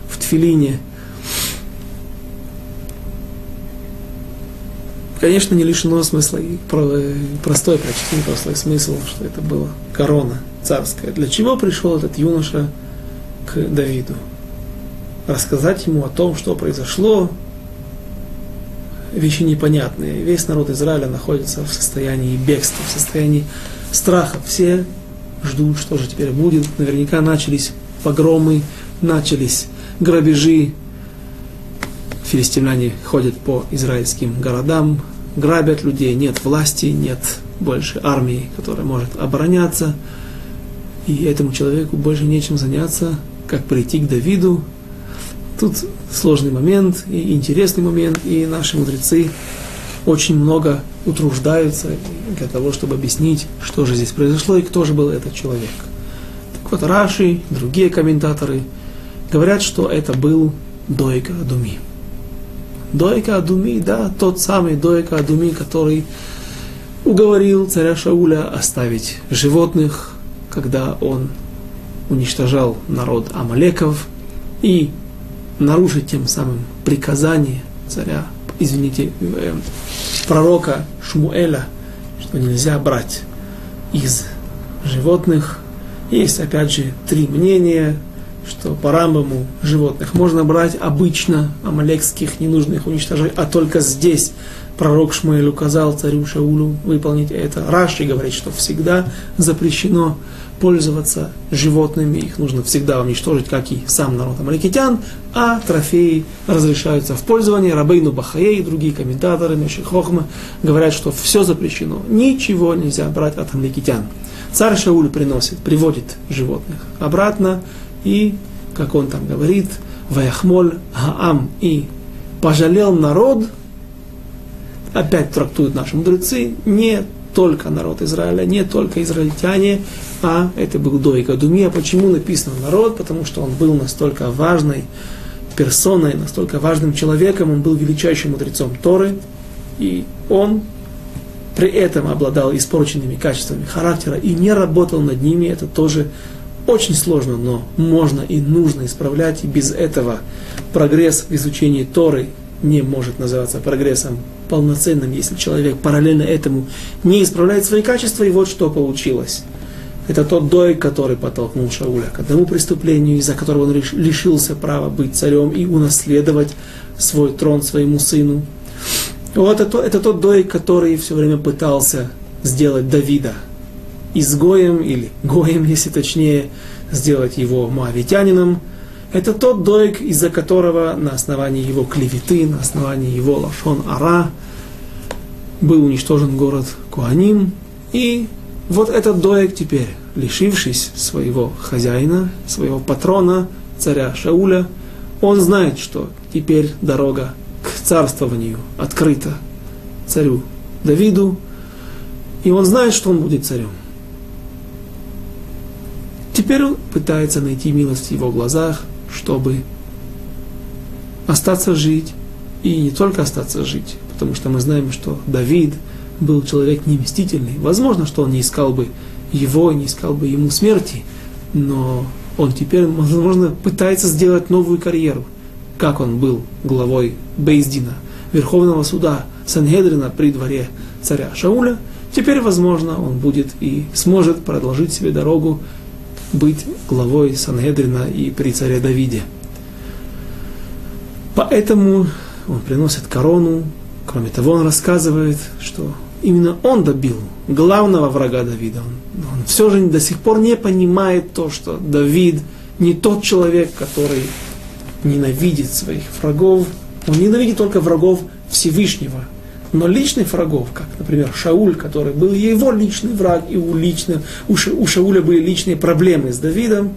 в тфилине. Конечно, не лишено смысла и простой прочтение, простой смысл, что это была корона царская. Для чего пришел этот юноша к Давиду? Рассказать ему о том, что произошло, вещи непонятные. Весь народ Израиля находится в состоянии бегства, в состоянии страха. Все ждут, что же теперь будет. Наверняка начались погромы, начались грабежи. Филистимляне ходят по израильским городам, грабят людей, нет власти, нет больше армии, которая может обороняться. И этому человеку больше нечем заняться, как прийти к Давиду Тут сложный момент и интересный момент, и наши мудрецы очень много утруждаются для того, чтобы объяснить, что же здесь произошло и кто же был этот человек. Так вот, Раши, другие комментаторы говорят, что это был Дойка Адуми. Дойка Адуми, да, тот самый Дойка Адуми, который уговорил царя Шауля оставить животных, когда он уничтожал народ Амалеков и нарушить тем самым приказание царя, извините, э, пророка Шмуэля, что нельзя брать из животных. Есть, опять же, три мнения, что по Рамбаму животных можно брать обычно, амалекских не нужно их уничтожать, а только здесь пророк Шмуэль указал царю Шаулю выполнить это. Раши говорит, что всегда запрещено пользоваться животными, их нужно всегда уничтожить, как и сам народ амаликитян, а трофеи разрешаются в пользование. Рабейну Бахае и другие комментаторы, Меши Хохма, говорят, что все запрещено, ничего нельзя брать от амаликитян. Царь Шауль приносит, приводит животных обратно, и, как он там говорит, Ваяхмоль Гаам и пожалел народ, опять трактуют наши мудрецы, не только народ Израиля, не только израильтяне, а это был Дой Гадуми. А почему написано народ? Потому что он был настолько важной персоной, настолько важным человеком, он был величайшим мудрецом Торы, и он при этом обладал испорченными качествами характера и не работал над ними, это тоже очень сложно, но можно и нужно исправлять, и без этого прогресс в изучении Торы не может называться прогрессом полноценным, если человек параллельно этому не исправляет свои качества, и вот что получилось. Это тот дой, который подтолкнул Шауля к одному преступлению, из-за которого он лишился права быть царем и унаследовать свой трон своему сыну. Вот это, это тот дой, который все время пытался сделать Давида изгоем или гоем, если точнее, сделать его моавитянином. Это тот дойк, из-за которого на основании его клеветы, на основании его лашон ара был уничтожен город Куаним. И вот этот доек теперь, лишившись своего хозяина, своего патрона, царя Шауля, он знает, что теперь дорога к царствованию открыта царю Давиду, и он знает, что он будет царем. Теперь он пытается найти милость в его глазах, чтобы остаться жить, и не только остаться жить, потому что мы знаем, что Давид был человек не мстительный. Возможно, что он не искал бы его, не искал бы ему смерти, но он теперь, возможно, пытается сделать новую карьеру, как он был главой Бейздина, Верховного суда Сангедрина при дворе царя Шауля. Теперь, возможно, он будет и сможет продолжить себе дорогу быть главой Сангедрина и при царе Давиде. Поэтому он приносит корону. Кроме того, он рассказывает, что именно он добил главного врага Давида. Он, он все же до сих пор не понимает то, что Давид не тот человек, который ненавидит своих врагов. Он ненавидит только врагов Всевышнего, но личных врагов, как, например, Шауль, который был его личный враг, и у, лично, у, Ша, у Шауля были личные проблемы с Давидом,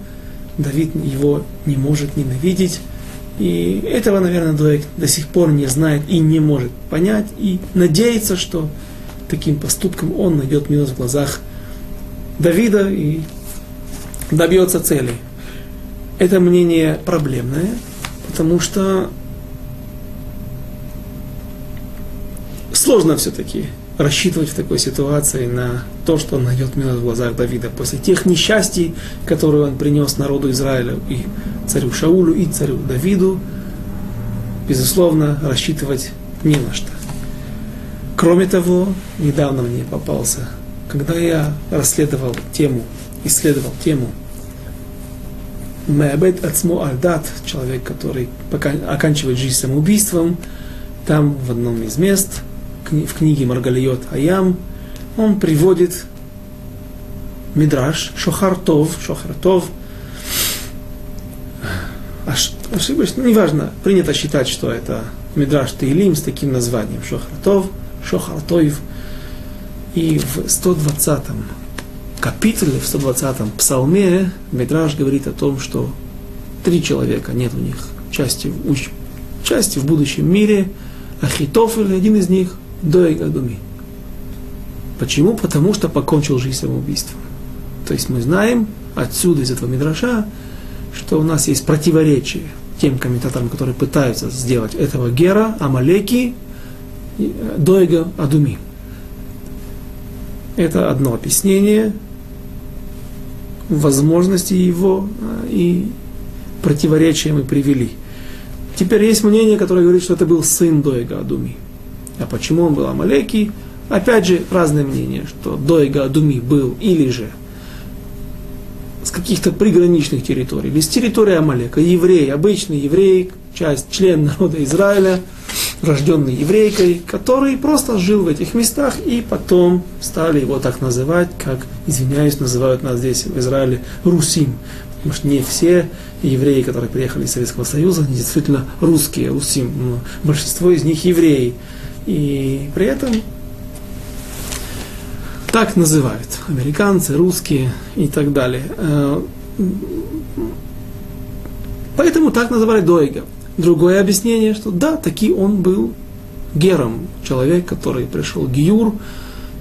Давид его не может ненавидеть. И этого, наверное, Дуэк до сих пор не знает и не может понять, и надеется, что таким поступком он найдет милость в глазах Давида и добьется цели. Это мнение проблемное, потому что сложно все-таки рассчитывать в такой ситуации на то, что он найдет милость в глазах Давида после тех несчастий, которые он принес народу Израиля и царю Шаулю, и царю Давиду. Безусловно, рассчитывать не на что. Кроме того, недавно мне попался, когда я расследовал тему, исследовал тему Меабет Ацму Альдат, человек, который оканчивает жизнь самоубийством, там в одном из мест – в книге Маргалиот Аям, он приводит Мидраш, Шохартов, Шохартов, ошибочно, ну, неважно, принято считать, что это Мидраш Таилим с таким названием, Шохартов, Шохартоев. И в 120 капитуле, в 120 псалме Мидраш говорит о том, что три человека, нет у них части, части в будущем мире, Ахитофель, один из них, Доeg Адуми. Почему? Потому что покончил жизнь самоубийством. То есть мы знаем отсюда, из этого мидраша, что у нас есть противоречие тем комментаторам, которые пытаются сделать этого Гера, Амалеки, Доега Адуми. Это одно объяснение возможности его а, и противоречия мы привели. Теперь есть мнение, которое говорит, что это был сын Доега Адуми. А почему он был Амалекий? Опять же, разные мнения, что Дойга Адуми был или же с каких-то приграничных территорий, с территории Амалека, еврей, обычный еврей, часть, член народа Израиля, рожденный еврейкой, который просто жил в этих местах, и потом стали его так называть, как, извиняюсь, называют нас здесь в Израиле Русим. Потому что не все евреи, которые приехали из Советского Союза, они действительно русские, Русим. Но большинство из них евреи. И при этом так называют американцы, русские и так далее. Э, поэтому так называли Дойга. Другое объяснение, что да, таки он был гером, человек, который пришел Гиюр,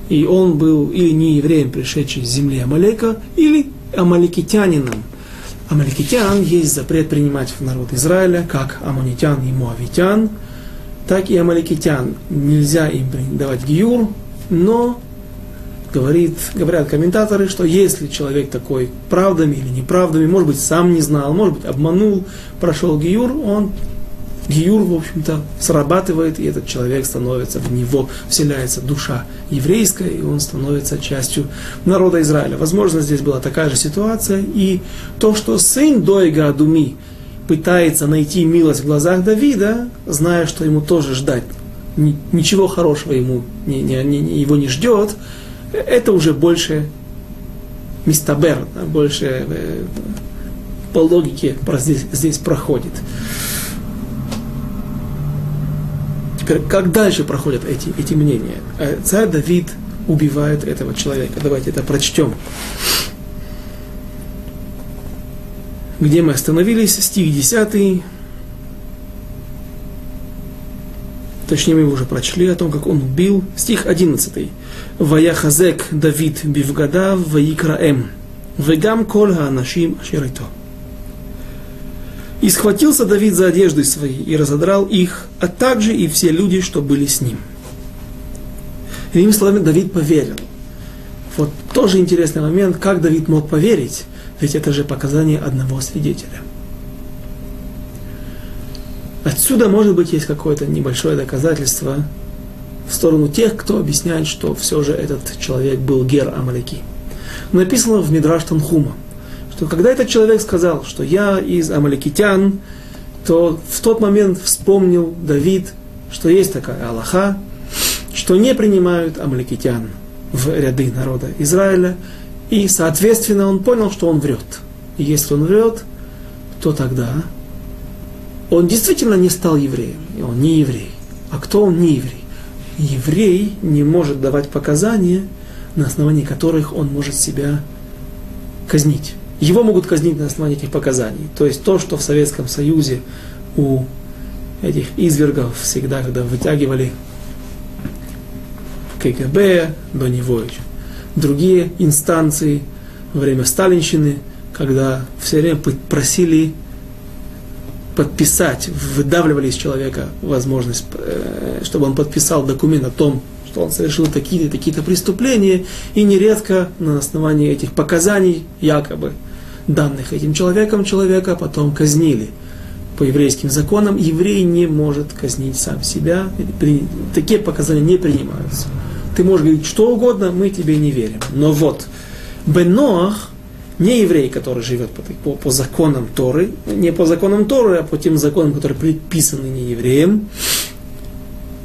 и он был или не евреем, пришедший с земли Амалека, или амаликитянином. Амаликитян есть запрет принимать в народ Израиля, как амонитян и муавитян – так и амаликитян нельзя им давать гиюр, но говорит, говорят комментаторы, что если человек такой правдами или неправдами, может быть, сам не знал, может быть, обманул, прошел гиюр, он гиюр, в общем-то, срабатывает, и этот человек становится, в него вселяется душа еврейская, и он становится частью народа Израиля. Возможно, здесь была такая же ситуация, и то, что сын Дойга Адуми пытается найти милость в глазах Давида, зная, что ему тоже ждать ничего хорошего ему не, не, не, его не ждет, это уже больше мистабер, больше э, по логике здесь, здесь проходит. Теперь, как дальше проходят эти, эти мнения? Э, царь Давид убивает этого человека. Давайте это прочтем. Где мы остановились? Стих 10. Точнее, мы уже прочли о том, как он убил. Стих 11. Ваяхазек Давид бивгадав ваикраэм. Вегам кол хаанашим ашерито. И схватился Давид за одежды свои и разодрал их, а также и все люди, что были с ним. Иными словами, Давид поверил. Вот тоже интересный момент, как Давид мог поверить, ведь это же показание одного свидетеля – Отсюда, может быть, есть какое-то небольшое доказательство в сторону тех, кто объясняет, что все же этот человек был Гер Амалеки. Написано в Мидраш Танхума, что когда этот человек сказал, что я из Амаликитян, то в тот момент вспомнил Давид, что есть такая Аллаха, что не принимают амаликитян в ряды народа Израиля, и, соответственно, он понял, что он врет. И если он врет, то тогда он действительно не стал евреем, и он не еврей. А кто он не еврей? Еврей не может давать показания, на основании которых он может себя казнить. Его могут казнить на основании этих показаний. То есть то, что в Советском Союзе у этих извергов всегда, когда вытягивали КГБ, до него еще другие инстанции во время сталинщины, когда все время просили подписать, выдавливали из человека возможность, э, чтобы он подписал документ о том, что он совершил такие-то такие преступления, и нередко на основании этих показаний, якобы данных этим человеком, человека потом казнили. По еврейским законам еврей не может казнить сам себя, такие показания не принимаются. Ты можешь говорить что угодно, мы тебе не верим. Но вот, Беноах, не еврей, который живет по, по, по законам Торы, не по законам Торы, а по тем законам, которые предписаны не евреям.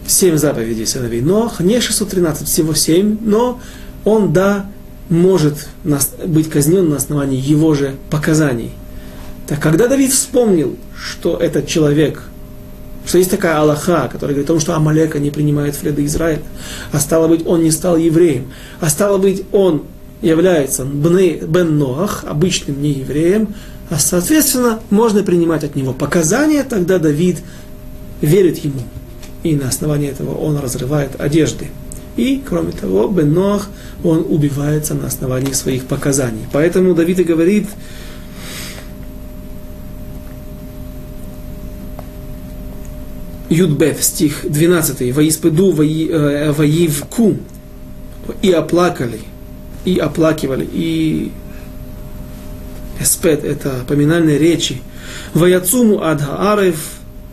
Семь заповедей сыновей Нох, не 613, всего семь, но он, да, может быть казнен на основании его же показаний. Так когда Давид вспомнил, что этот человек, что есть такая Аллаха, которая говорит о том, что Амалека не принимает ряды Израиля, а стало быть, он не стал евреем, а стало быть, он является Бен Ноах, обычным неевреем, а соответственно можно принимать от него показания, тогда Давид верит ему. И на основании этого он разрывает одежды. И, кроме того, Бен Ноах, он убивается на основании своих показаний. Поэтому Давид и говорит, Юдбет, стих 12, «Воиспеду, воивку, э, и оплакали, и оплакивали, и эспет, это поминальные речи, Ваяцуму адха арев,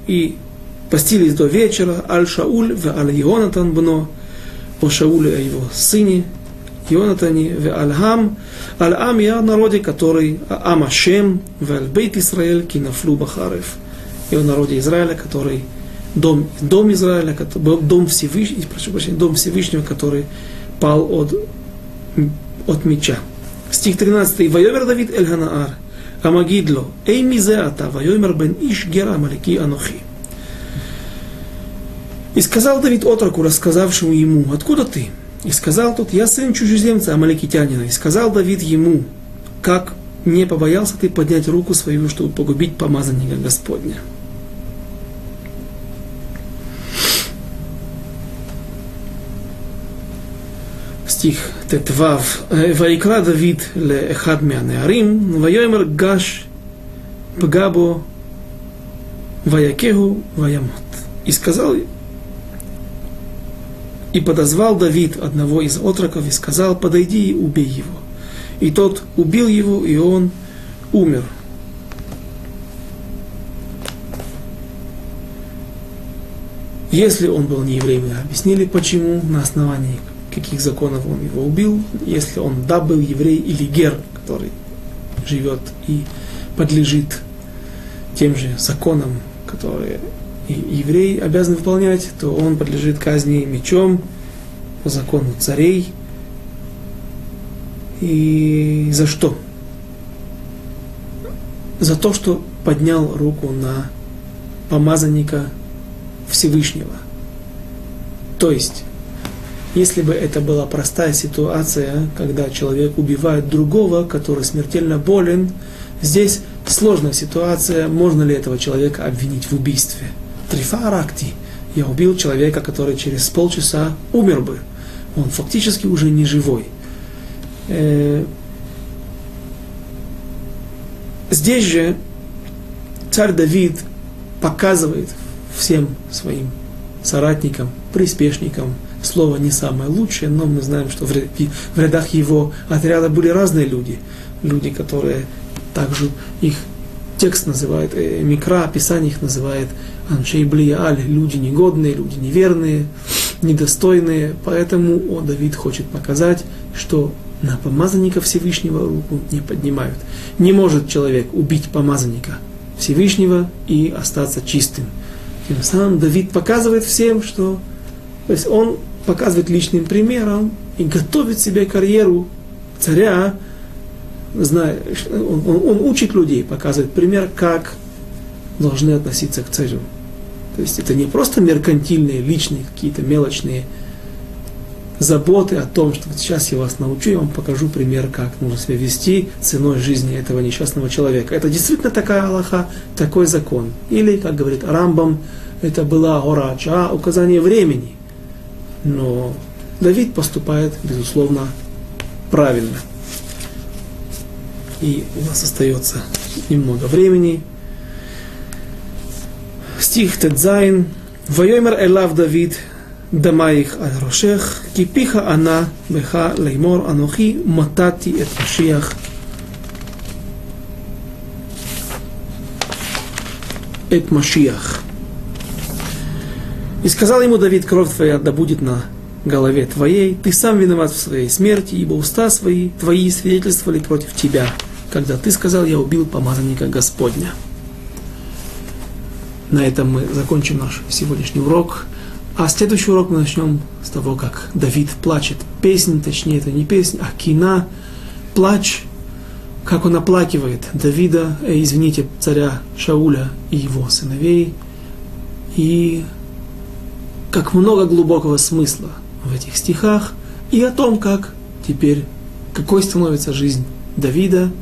и постились до вечера, аль Шауль, в аль Ионатан бно, о Шауле о его сыне, Ионатане, в аль Хам, аль Ам я народе, который Ам Ашем, в аль Бейт Исраэль, кинафлю бахарев, и о народе Израиля, который дом, дом Израиля, дом Всевышнего, прошу прощения, дом Всевышнего, который пал от от меча. Стих 13. Вайомер Давид Эль Ханаар. Амагидло. Эй мизе. Вайомер бен иш гера амалики анохи. И сказал Давид отроку, рассказавшему ему, откуда ты? И сказал тот, я сын чужеземца, амаликитянина. И сказал Давид ему, как не побоялся ты поднять руку свою, чтобы погубить помазанника Господня. стих Тетвав. Э, Вайкра Давид ле эхад мианеарим, вайомер гаш пгабо ваякегу ваямот. И сказал, и подозвал Давид одного из отроков и сказал, подойди и убей его. И тот убил его, и он умер. Если он был не евреем, объяснили почему, на основании каких законов он его убил. Если он да был еврей или гер, который живет и подлежит тем же законам, которые еврей обязан выполнять, то он подлежит казни мечом по закону царей. И за что? За то, что поднял руку на помазанника Всевышнего. То есть, если бы это была простая ситуация, когда человек убивает другого, который смертельно болен, здесь сложная ситуация, можно ли этого человека обвинить в убийстве. Трифа Аракти. Я убил человека, который через полчаса умер бы. Он фактически уже не живой. Э, здесь же царь Давид показывает всем своим соратникам, приспешникам, слово не самое лучшее, но мы знаем, что в рядах его отряда были разные люди. Люди, которые также их текст называет, э, Микра, Писание их называет Аншей Блияль, люди негодные, люди неверные, недостойные. Поэтому о, Давид хочет показать, что на помазанника Всевышнего руку не поднимают. Не может человек убить помазанника Всевышнего и остаться чистым. Тем самым Давид показывает всем, что то есть он показывает личным примером и готовит себе карьеру царя, зная, он, он, он учит людей, показывает пример, как должны относиться к царю. То есть это не просто меркантильные, личные, какие-то мелочные заботы о том, что вот сейчас я вас научу, я вам покажу пример, как нужно себя вести ценой жизни этого несчастного человека. Это действительно такая Аллаха, такой закон. Или, как говорит Рамбам, это была орача, указание времени но Давид поступает, безусловно, правильно. И у нас остается немного времени. Стих טז. ויאמר אליו דוד, דמיך על ראשך, כי פיך ענה, בך לאמר אנכי, מתתי את משיח. Эт Машиях. И сказал ему Давид, кровь твоя да будет на голове твоей, ты сам виноват в своей смерти, ибо уста свои твои свидетельствовали против тебя, когда ты сказал, я убил помазанника Господня. На этом мы закончим наш сегодняшний урок. А следующий урок мы начнем с того, как Давид плачет. Песнь, точнее, это не песня, а кина, плач, как он оплакивает Давида, э, извините, царя Шауля и его сыновей. И как много глубокого смысла в этих стихах и о том, как теперь, какой становится жизнь Давида,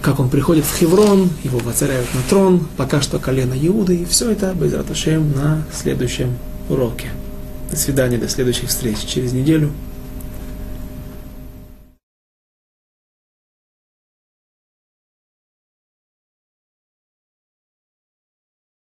как он приходит в Хеврон, его воцаряют на трон, пока что колено Иуды, и все это без на следующем уроке. До свидания, до следующих встреч через неделю.